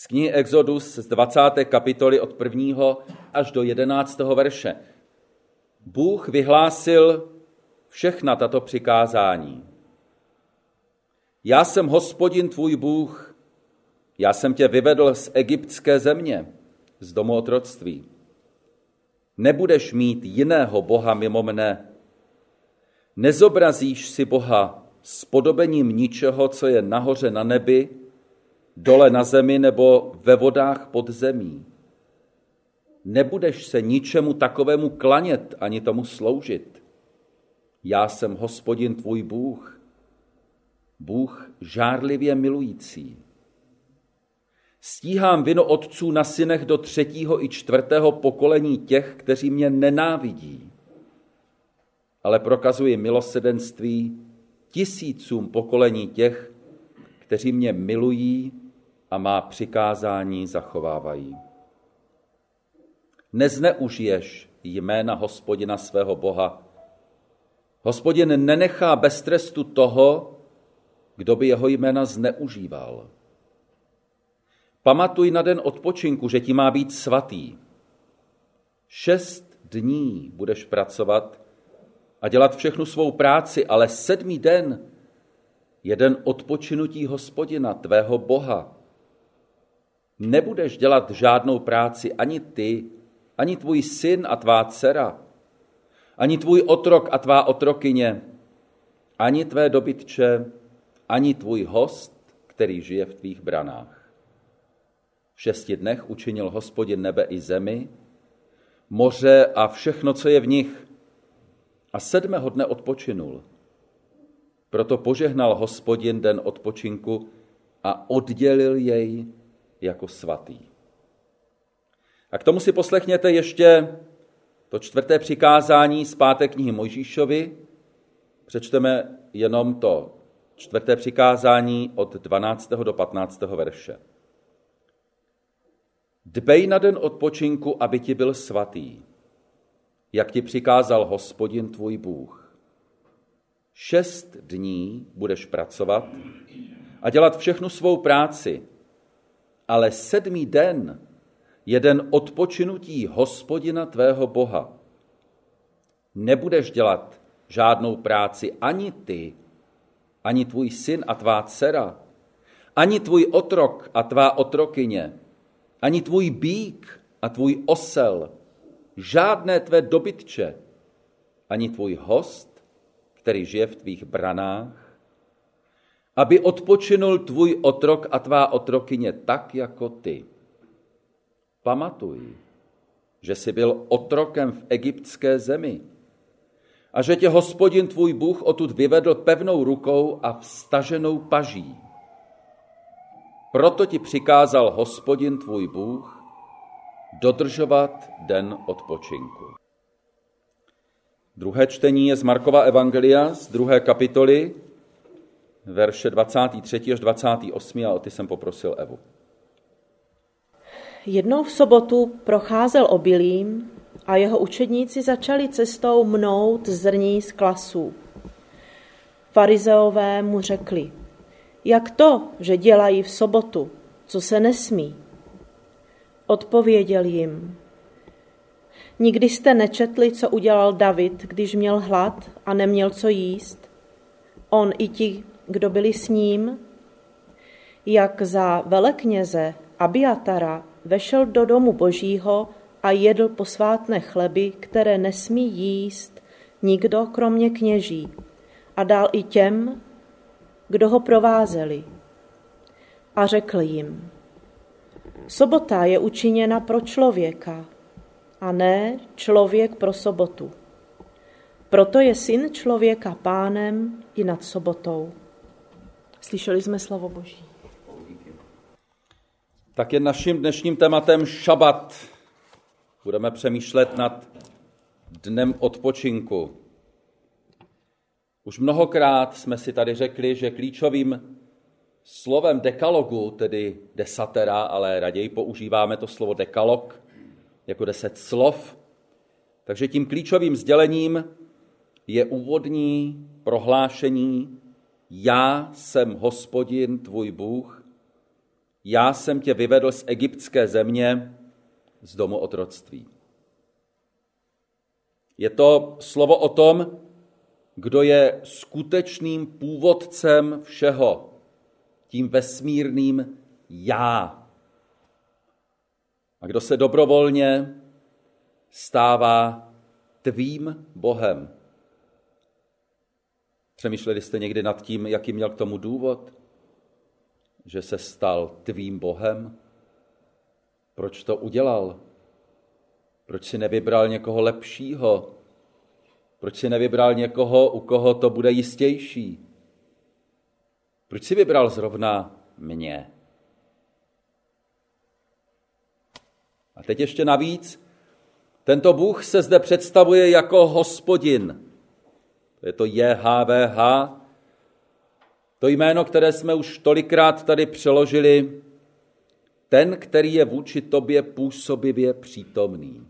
Z knihy Exodus z 20. kapitoly od 1. až do 11. verše. Bůh vyhlásil všechna tato přikázání. Já jsem hospodin tvůj Bůh, já jsem tě vyvedl z egyptské země, z domu otroctví. Nebudeš mít jiného Boha mimo mne. Nezobrazíš si Boha s podobením ničeho, co je nahoře na nebi, dole na zemi nebo ve vodách pod zemí. Nebudeš se ničemu takovému klanět ani tomu sloužit. Já jsem hospodin tvůj Bůh, Bůh žárlivě milující. Stíhám vino otců na synech do třetího i čtvrtého pokolení těch, kteří mě nenávidí, ale prokazuji milosedenství tisícům pokolení těch, kteří mě milují a má přikázání zachovávají. Nezneužiješ jména hospodina svého Boha. Hospodin nenechá bez trestu toho, kdo by jeho jména zneužíval. Pamatuj na den odpočinku, že ti má být svatý. Šest dní budeš pracovat a dělat všechnu svou práci, ale sedmý den je den odpočinutí hospodina, tvého Boha. Nebudeš dělat žádnou práci ani ty, ani tvůj syn a tvá dcera, ani tvůj otrok a tvá otrokyně, ani tvé dobytče, ani tvůj host, který žije v tvých branách. V šesti dnech učinil hospodin nebe i zemi, moře a všechno, co je v nich. A sedmého dne odpočinul. Proto požehnal hospodin den odpočinku a oddělil jej jako svatý. A k tomu si poslechněte ještě to čtvrté přikázání z páté knihy Mojžíšovi. Přečteme jenom to čtvrté přikázání od 12. do 15. verše. Dbej na den odpočinku, aby ti byl svatý, jak ti přikázal hospodin tvůj Bůh. Šest dní budeš pracovat a dělat všechnu svou práci, ale sedmý den je den odpočinutí hospodina tvého Boha. Nebudeš dělat žádnou práci ani ty, ani tvůj syn a tvá dcera, ani tvůj otrok a tvá otrokyně, ani tvůj bík a tvůj osel, žádné tvé dobytče, ani tvůj host, který žije v tvých branách, aby odpočinul tvůj otrok a tvá otrokyně tak, jako ty. Pamatuj, že jsi byl otrokem v egyptské zemi, a že tě hospodin tvůj Bůh odtud vyvedl pevnou rukou a vstaženou paží. Proto ti přikázal hospodin tvůj Bůh dodržovat den odpočinku. Druhé čtení je z Markova Evangelia z druhé kapitoly, verše 23. až 28. a o ty jsem poprosil Evu. Jednou v sobotu procházel obilím a jeho učedníci začali cestou mnout zrní z klasů. Farizeové mu řekli, jak to, že dělají v sobotu, co se nesmí? Odpověděl jim, nikdy jste nečetli, co udělal David, když měl hlad a neměl co jíst? On i ti, kdo byli s ním? Jak za velekněze Abiatara vešel do domu božího a jedl posvátné chleby, které nesmí jíst nikdo kromě kněží a dal i těm, kdo ho provázeli. A řekl jim, sobota je učiněna pro člověka a ne člověk pro sobotu. Proto je syn člověka pánem i nad sobotou. Slyšeli jsme slovo Boží. Tak je naším dnešním tématem šabat, budeme přemýšlet nad dnem odpočinku. Už mnohokrát jsme si tady řekli, že klíčovým slovem dekalogu, tedy desatera, ale raději používáme to slovo dekalog jako deset slov, takže tím klíčovým sdělením je úvodní prohlášení Já jsem hospodin tvůj Bůh, já jsem tě vyvedl z egyptské země, z domu otroctví. Je to slovo o tom, kdo je skutečným původcem všeho, tím vesmírným já. A kdo se dobrovolně stává tvým Bohem. Přemýšleli jste někdy nad tím, jaký měl k tomu důvod? Že se stal tvým Bohem? Proč to udělal? Proč si nevybral někoho lepšího? Proč si nevybral někoho, u koho to bude jistější? Proč si vybral zrovna mě? A teď ještě navíc, tento Bůh se zde představuje jako hospodin. Je to JHVH, to jméno, které jsme už tolikrát tady přeložili, ten, který je vůči tobě působivě přítomný.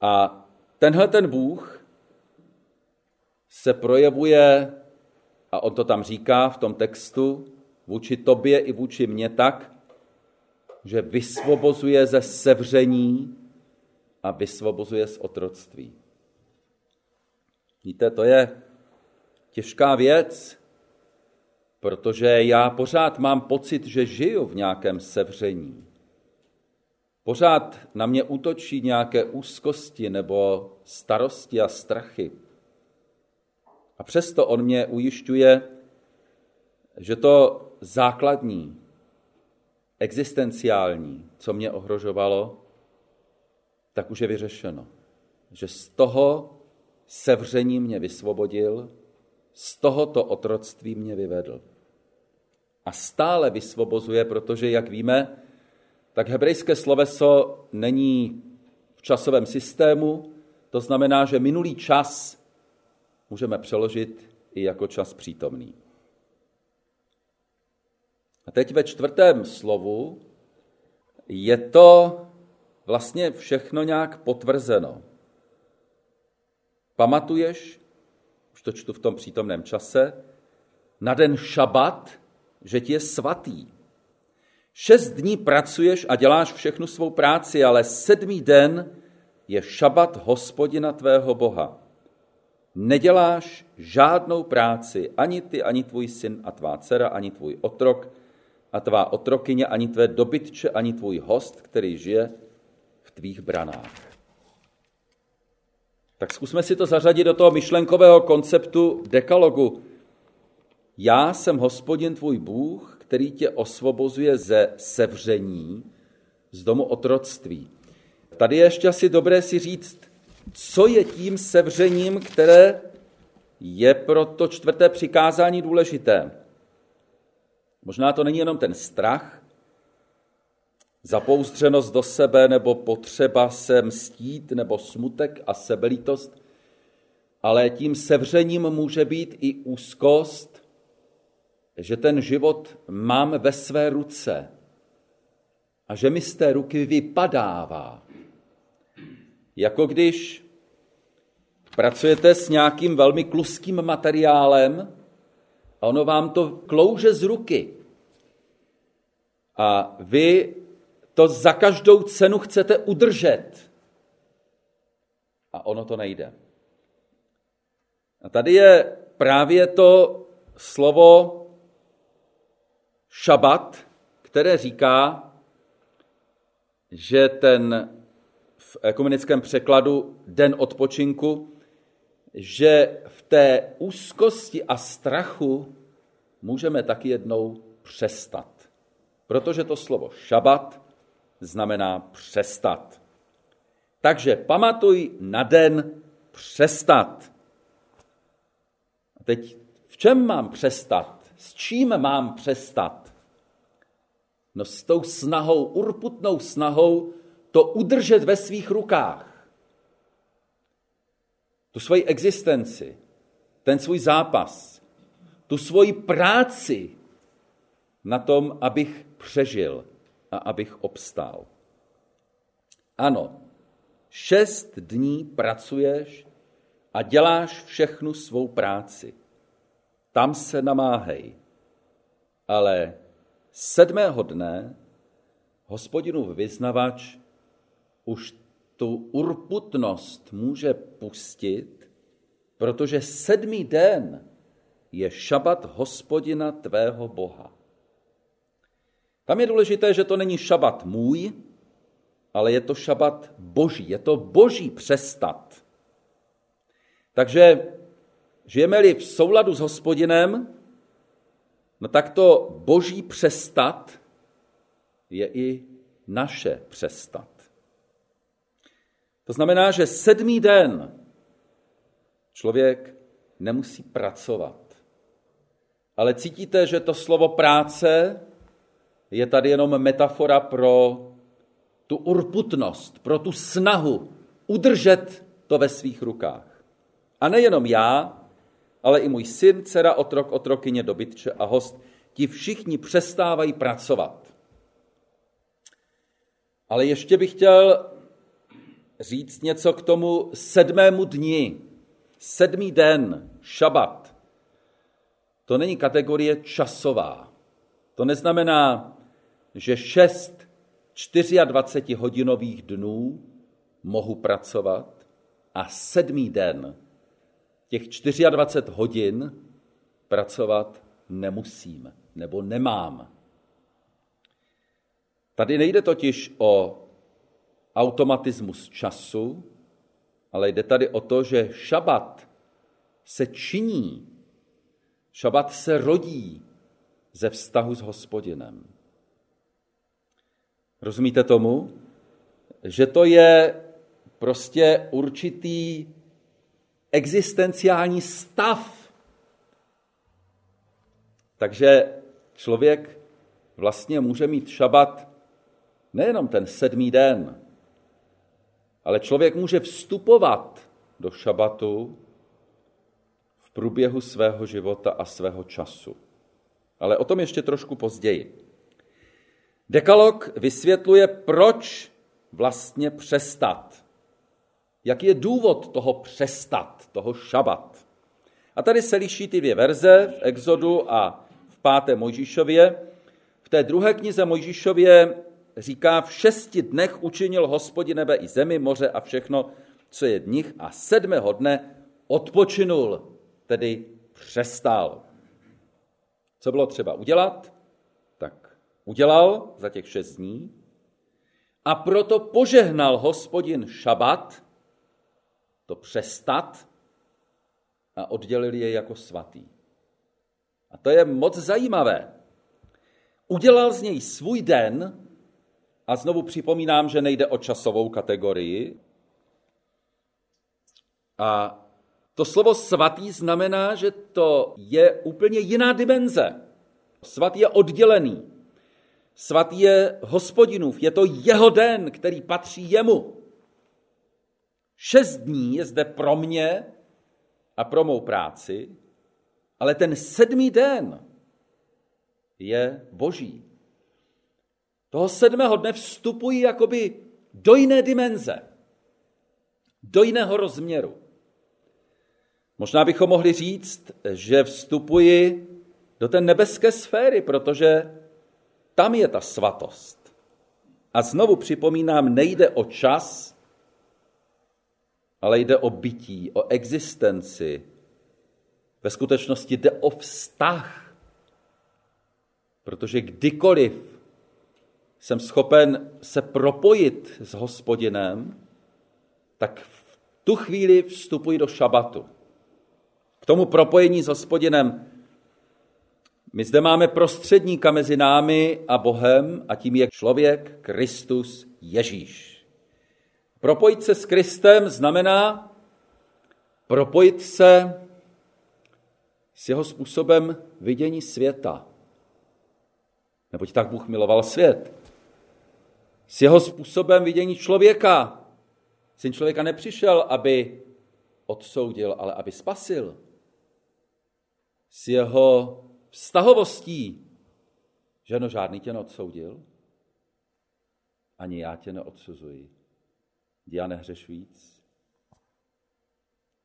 A tenhle ten Bůh se projevuje, a on to tam říká v tom textu, vůči tobě i vůči mně tak, že vysvobozuje ze sevření a vysvobozuje z otroctví. Víte, to je těžká věc, protože já pořád mám pocit, že žiju v nějakém sevření. Pořád na mě útočí nějaké úzkosti nebo starosti a strachy. A přesto on mě ujišťuje, že to základní, existenciální, co mě ohrožovalo, tak už je vyřešeno. Že z toho sevření mě vysvobodil, z tohoto otroctví mě vyvedl. A stále vysvobozuje, protože, jak víme, tak hebrejské sloveso není v časovém systému, to znamená, že minulý čas můžeme přeložit i jako čas přítomný. A teď ve čtvrtém slovu je to vlastně všechno nějak potvrzeno. Pamatuješ, už to čtu v tom přítomném čase, na den šabat, že ti je svatý. Šest dní pracuješ a děláš všechnu svou práci, ale sedmý den je šabat hospodina tvého Boha. Neděláš žádnou práci, ani ty, ani tvůj syn a tvá dcera, ani tvůj otrok a tvá otrokyně, ani tvé dobytče, ani tvůj host, který žije v tvých branách. Tak zkusme si to zařadit do toho myšlenkového konceptu dekalogu. Já jsem hospodin tvůj Bůh, který tě osvobozuje ze sevření, z domu otroctví. Tady je ještě asi dobré si říct, co je tím sevřením, které je pro to čtvrté přikázání důležité. Možná to není jenom ten strach, zapouzdřenost do sebe nebo potřeba se mstít nebo smutek a sebelítost, ale tím sevřením může být i úzkost, že ten život mám ve své ruce a že mi z té ruky vypadává. Jako když pracujete s nějakým velmi kluským materiálem a ono vám to klouže z ruky. A vy to za každou cenu chcete udržet. A ono to nejde. A tady je právě to slovo šabat, které říká, že ten v ekumenickém překladu den odpočinku, že v té úzkosti a strachu můžeme taky jednou přestat. Protože to slovo šabat znamená přestat. Takže pamatuj na den přestat. A teď v čem mám přestat? S čím mám přestat? No s tou snahou, urputnou snahou to udržet ve svých rukách. Tu svoji existenci, ten svůj zápas, tu svoji práci na tom, abych přežil a abych obstál. Ano, šest dní pracuješ a děláš všechnu svou práci. Tam se namáhej. Ale sedmého dne hospodinův vyznavač už tu urputnost může pustit, protože sedmý den je šabat hospodina tvého Boha. Tam je důležité, že to není šabat můj, ale je to šabat boží, je to boží přestat. Takže žijeme-li v souladu s hospodinem, no tak to boží přestat je i naše přestat. To znamená, že sedmý den člověk nemusí pracovat. Ale cítíte, že to slovo práce je tady jenom metafora pro tu urputnost, pro tu snahu udržet to ve svých rukách. A nejenom já, ale i můj syn, dcera, otrok, otrokyně, dobytče a host, ti všichni přestávají pracovat. Ale ještě bych chtěl říct něco k tomu sedmému dni, sedmý den, šabat. To není kategorie časová. To neznamená, že šest 24 hodinových dnů mohu pracovat a sedmý den těch 24 hodin pracovat nemusím nebo nemám. Tady nejde totiž o automatismus času, ale jde tady o to, že šabat se činí, šabat se rodí ze vztahu s hospodinem. Rozumíte tomu? Že to je prostě určitý existenciální stav. Takže člověk vlastně může mít šabat nejenom ten sedmý den, ale člověk může vstupovat do šabatu v průběhu svého života a svého času. Ale o tom ještě trošku později. Dekalog vysvětluje, proč vlastně přestat. Jaký je důvod toho přestat, toho šabat. A tady se liší ty dvě verze v Exodu a v páté Mojžíšově. V té druhé knize Mojžíšově říká, v šesti dnech učinil hospodin nebe i zemi, moře a všechno, co je dních a sedmého dne odpočinul, tedy přestal. Co bylo třeba udělat? Udělal za těch šest dní a proto požehnal hospodin šabat, to přestat, a oddělil je jako svatý. A to je moc zajímavé. Udělal z něj svůj den, a znovu připomínám, že nejde o časovou kategorii. A to slovo svatý znamená, že to je úplně jiná dimenze. Svatý je oddělený. Svatý je hospodinův, je to jeho den, který patří jemu. Šest dní je zde pro mě a pro mou práci, ale ten sedmý den je boží toho sedmého dne vstupují jakoby do jiné dimenze, do jiného rozměru. Možná bychom mohli říct, že vstupuji do té nebeské sféry, protože tam je ta svatost. A znovu připomínám, nejde o čas, ale jde o bytí, o existenci. Ve skutečnosti jde o vztah. Protože kdykoliv jsem schopen se propojit s hospodinem, tak v tu chvíli vstupuji do šabatu. K tomu propojení s hospodinem my zde máme prostředníka mezi námi a Bohem a tím je člověk Kristus Ježíš. Propojit se s Kristem znamená propojit se s jeho způsobem vidění světa. Neboť tak Bůh miloval svět, s jeho způsobem vidění člověka. Syn člověka nepřišel, aby odsoudil, ale aby spasil. S jeho vztahovostí. Ženo, žádný tě neodsoudil, ani já tě neodsuzuji. Já nehřeš víc.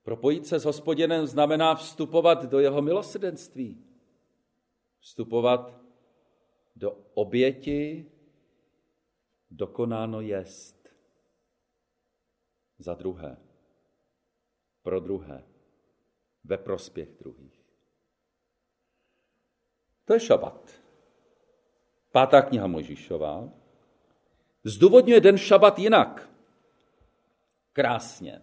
Propojit se s hospodinem znamená vstupovat do jeho milosrdenství. Vstupovat do oběti dokonáno jest. Za druhé, pro druhé, ve prospěch druhých. To je šabat. Pátá kniha Mojžíšová. Zdůvodňuje den šabat jinak. Krásně.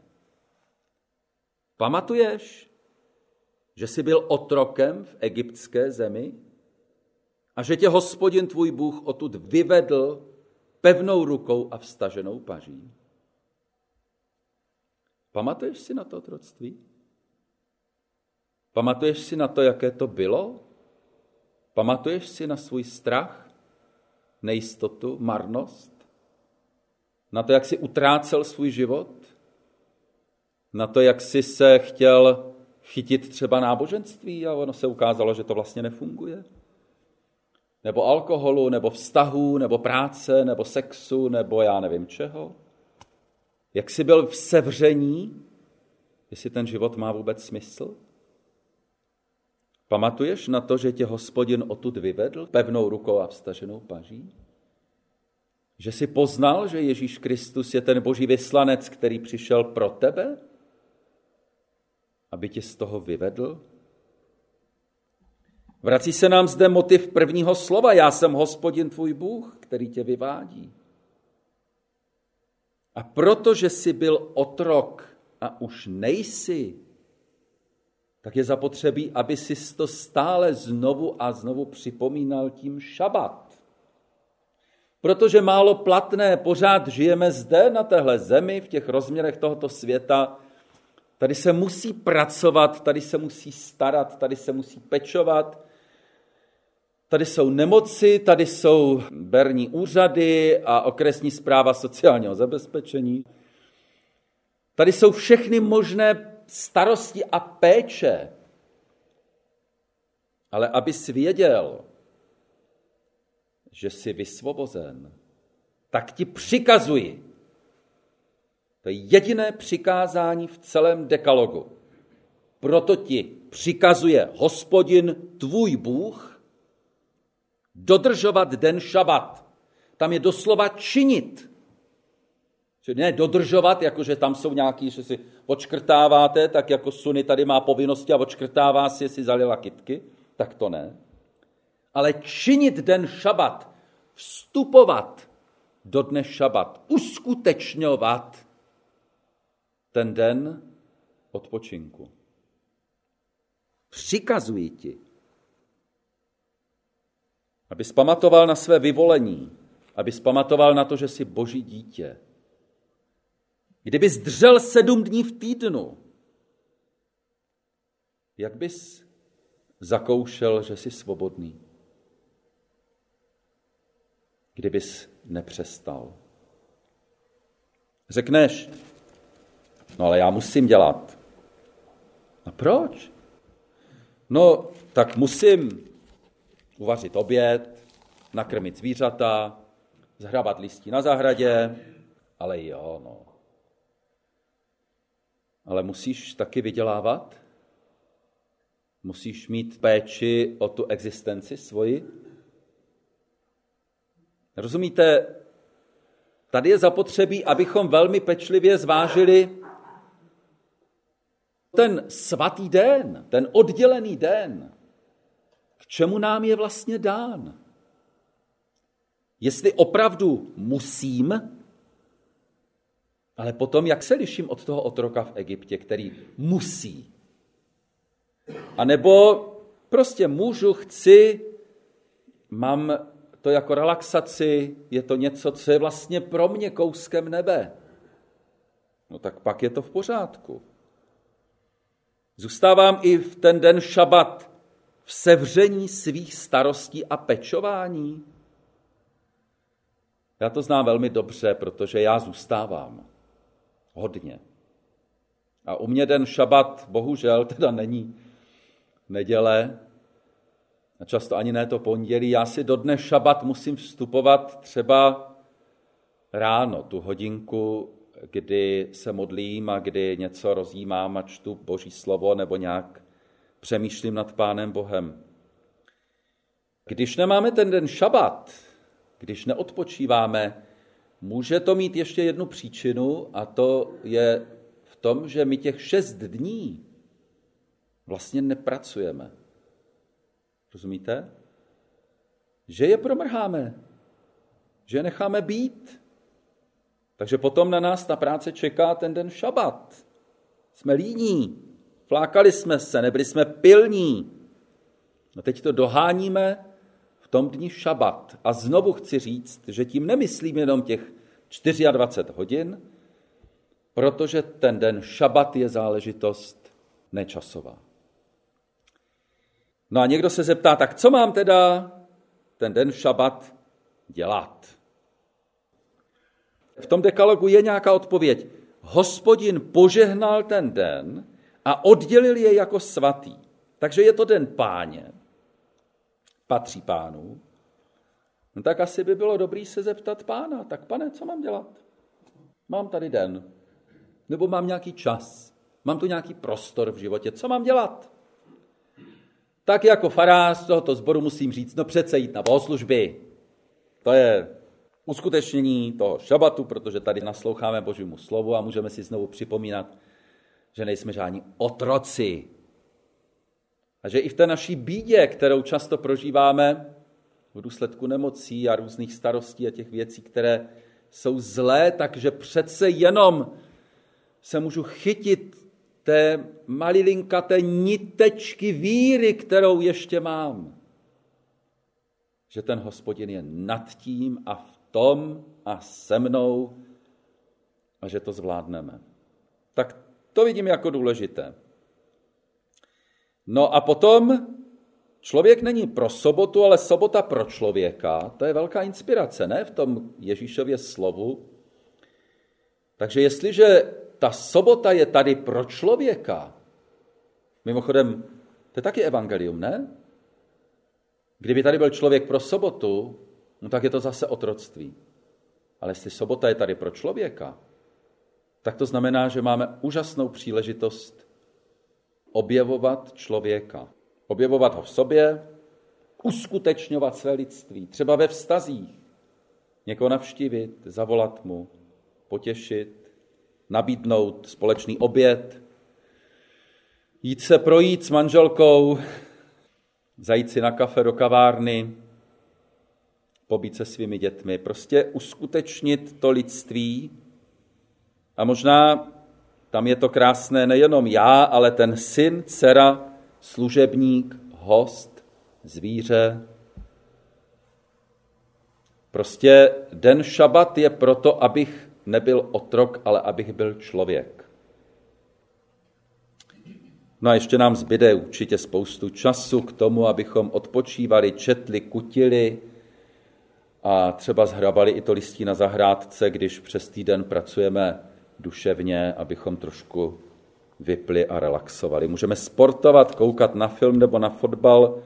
Pamatuješ, že jsi byl otrokem v egyptské zemi a že tě hospodin tvůj Bůh odtud vyvedl pevnou rukou a vstaženou paží? Pamatuješ si na to otroctví? Pamatuješ si na to, jaké to bylo? Pamatuješ si na svůj strach, nejistotu, marnost? Na to, jak jsi utrácel svůj život? Na to, jak jsi se chtěl chytit třeba náboženství a ono se ukázalo, že to vlastně nefunguje? Nebo alkoholu, nebo vztahu, nebo práce, nebo sexu, nebo já nevím čeho? Jak jsi byl v sevření, jestli ten život má vůbec smysl? Pamatuješ na to, že tě hospodin odtud vyvedl pevnou rukou a vstaženou paží? Že jsi poznal, že Ježíš Kristus je ten boží vyslanec, který přišel pro tebe? Aby tě z toho vyvedl? Vrací se nám zde motiv prvního slova. Já jsem hospodin tvůj Bůh, který tě vyvádí. A protože jsi byl otrok a už nejsi, tak je zapotřebí, aby si to stále znovu a znovu připomínal tím šabat. Protože málo platné, pořád žijeme zde, na téhle zemi, v těch rozměrech tohoto světa. Tady se musí pracovat, tady se musí starat, tady se musí pečovat. Tady jsou nemoci, tady jsou berní úřady a okresní zpráva sociálního zabezpečení. Tady jsou všechny možné starosti a péče. Ale abys věděl, že jsi vysvobozen, tak ti přikazuji. To je jediné přikázání v celém dekalogu. Proto ti přikazuje hospodin tvůj Bůh dodržovat den šabat. Tam je doslova činit. Čili ne dodržovat, jakože tam jsou nějaký, že si odškrtáváte, tak jako Suny tady má povinnosti a odškrtává si, jestli zalila kitky, tak to ne. Ale činit den šabat, vstupovat do dne šabat, uskutečňovat ten den odpočinku. Přikazuji ti, aby pamatoval na své vyvolení, aby pamatoval na to, že jsi boží dítě, Kdyby zdřel sedm dní v týdnu, jak bys zakoušel, že jsi svobodný? Kdybys nepřestal. Řekneš, no ale já musím dělat. A proč? No, tak musím uvařit oběd, nakrmit zvířata, zhrabat listí na zahradě, ale jo, no, ale musíš taky vydělávat? Musíš mít péči o tu existenci svoji? Rozumíte, tady je zapotřebí, abychom velmi pečlivě zvážili ten svatý den, ten oddělený den, k čemu nám je vlastně dán. Jestli opravdu musím ale potom, jak se liším od toho otroka v Egyptě, který musí? A nebo prostě můžu, chci, mám to jako relaxaci, je to něco, co je vlastně pro mě kouskem nebe. No tak pak je to v pořádku. Zůstávám i v ten den šabat v sevření svých starostí a pečování. Já to znám velmi dobře, protože já zůstávám hodně. A u mě den šabat, bohužel, teda není neděle, a často ani ne to pondělí. Já si do dne šabat musím vstupovat třeba ráno, tu hodinku, kdy se modlím a kdy něco rozjímám a čtu Boží slovo nebo nějak přemýšlím nad Pánem Bohem. Když nemáme ten den šabat, když neodpočíváme, může to mít ještě jednu příčinu a to je v tom, že my těch šest dní vlastně nepracujeme. Rozumíte? Že je promrháme, že je necháme být. Takže potom na nás ta práce čeká ten den šabat. Jsme líní, flákali jsme se, nebyli jsme pilní. A teď to doháníme tom dni šabat. A znovu chci říct, že tím nemyslím jenom těch 24 hodin, protože ten den šabat je záležitost nečasová. No a někdo se zeptá, tak co mám teda ten den šabat dělat? V tom dekalogu je nějaká odpověď. Hospodin požehnal ten den a oddělil je jako svatý. Takže je to den páně, patří pánu. No tak asi by bylo dobrý se zeptat pána, tak pane, co mám dělat? Mám tady den, nebo mám nějaký čas, mám tu nějaký prostor v životě, co mám dělat? Tak jako farář tohoto sboru musím říct, no přece jít na bohoslužby. To je uskutečnění toho šabatu, protože tady nasloucháme Božímu slovu a můžeme si znovu připomínat, že nejsme žádní otroci. A že i v té naší bídě, kterou často prožíváme v důsledku nemocí a různých starostí a těch věcí, které jsou zlé, takže přece jenom se můžu chytit té malilinkaté nitečky víry, kterou ještě mám. Že ten hospodin je nad tím a v tom a se mnou a že to zvládneme. Tak to vidím jako důležité. No a potom člověk není pro sobotu, ale sobota pro člověka. To je velká inspirace, ne? V tom Ježíšově slovu. Takže jestliže ta sobota je tady pro člověka. Mimochodem, to je taky evangelium, ne? Kdyby tady byl člověk pro sobotu, no tak je to zase otroctví. Ale jestli sobota je tady pro člověka, tak to znamená, že máme úžasnou příležitost objevovat člověka. Objevovat ho v sobě, uskutečňovat své lidství, třeba ve vztazích. Někoho navštívit, zavolat mu, potěšit, nabídnout společný oběd, jít se projít s manželkou, zajít si na kafe do kavárny, pobít se svými dětmi, prostě uskutečnit to lidství. A možná tam je to krásné nejenom já, ale ten syn, dcera, služebník, host, zvíře. Prostě den šabat je proto, abych nebyl otrok, ale abych byl člověk. No a ještě nám zbyde určitě spoustu času k tomu, abychom odpočívali, četli, kutili a třeba zhrabali i to listí na zahrádce, když přes týden pracujeme duševně, abychom trošku vypli a relaxovali. Můžeme sportovat, koukat na film nebo na fotbal.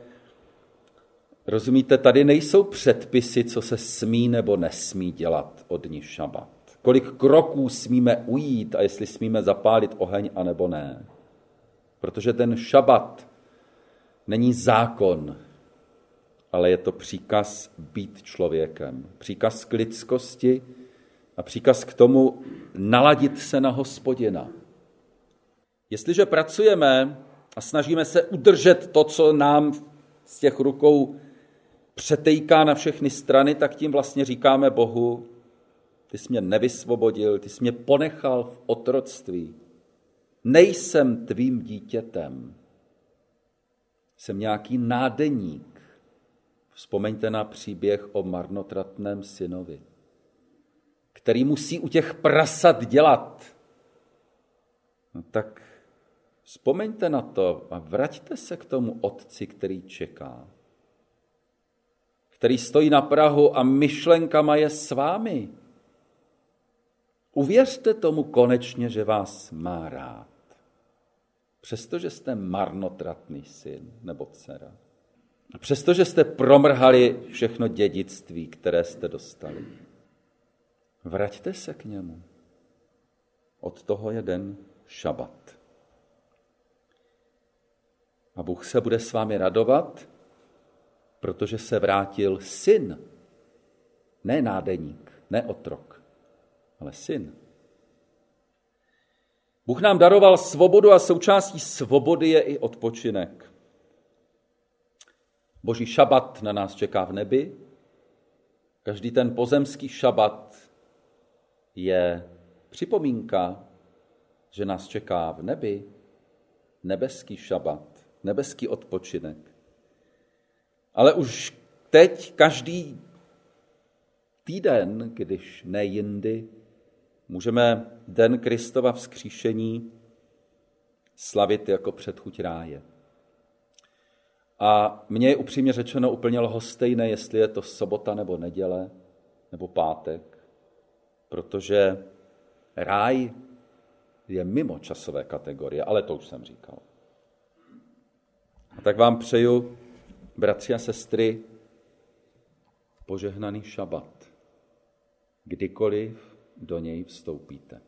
Rozumíte, tady nejsou předpisy, co se smí nebo nesmí dělat od ní šabat kolik kroků smíme ujít a jestli smíme zapálit oheň a nebo ne. Protože ten šabat není zákon, ale je to příkaz být člověkem. Příkaz k lidskosti a příkaz k tomu naladit se na hospodina. Jestliže pracujeme a snažíme se udržet to, co nám z těch rukou přetejká na všechny strany, tak tím vlastně říkáme Bohu, ty jsi mě nevysvobodil, ty jsi mě ponechal v otroctví. Nejsem tvým dítětem. Jsem nějaký nádeník. Vzpomeňte na příběh o marnotratném synovi, který musí u těch prasat dělat. No tak vzpomeňte na to a vraťte se k tomu otci, který čeká, který stojí na Prahu a myšlenkama je s vámi. Uvěřte tomu konečně, že vás má rád. Přestože jste marnotratný syn nebo dcera. A přestože jste promrhali všechno dědictví, které jste dostali. Vraťte se k němu. Od toho je den šabat. A Bůh se bude s vámi radovat, protože se vrátil syn, ne nádeník, ne otrok, ale syn. Bůh nám daroval svobodu a součástí svobody je i odpočinek. Boží šabat na nás čeká v nebi. Každý ten pozemský šabat je připomínka, že nás čeká v nebi nebeský šabat, nebeský odpočinek. Ale už teď každý týden, když ne jindy, můžeme den Kristova vzkříšení slavit jako předchuť ráje. A mně je upřímně řečeno úplně lhostejné, jestli je to sobota nebo neděle nebo pátek, protože ráj je mimo časové kategorie, ale to už jsem říkal. A tak vám přeju, bratři a sestry, požehnaný šabat, kdykoliv do něj vstoupíte.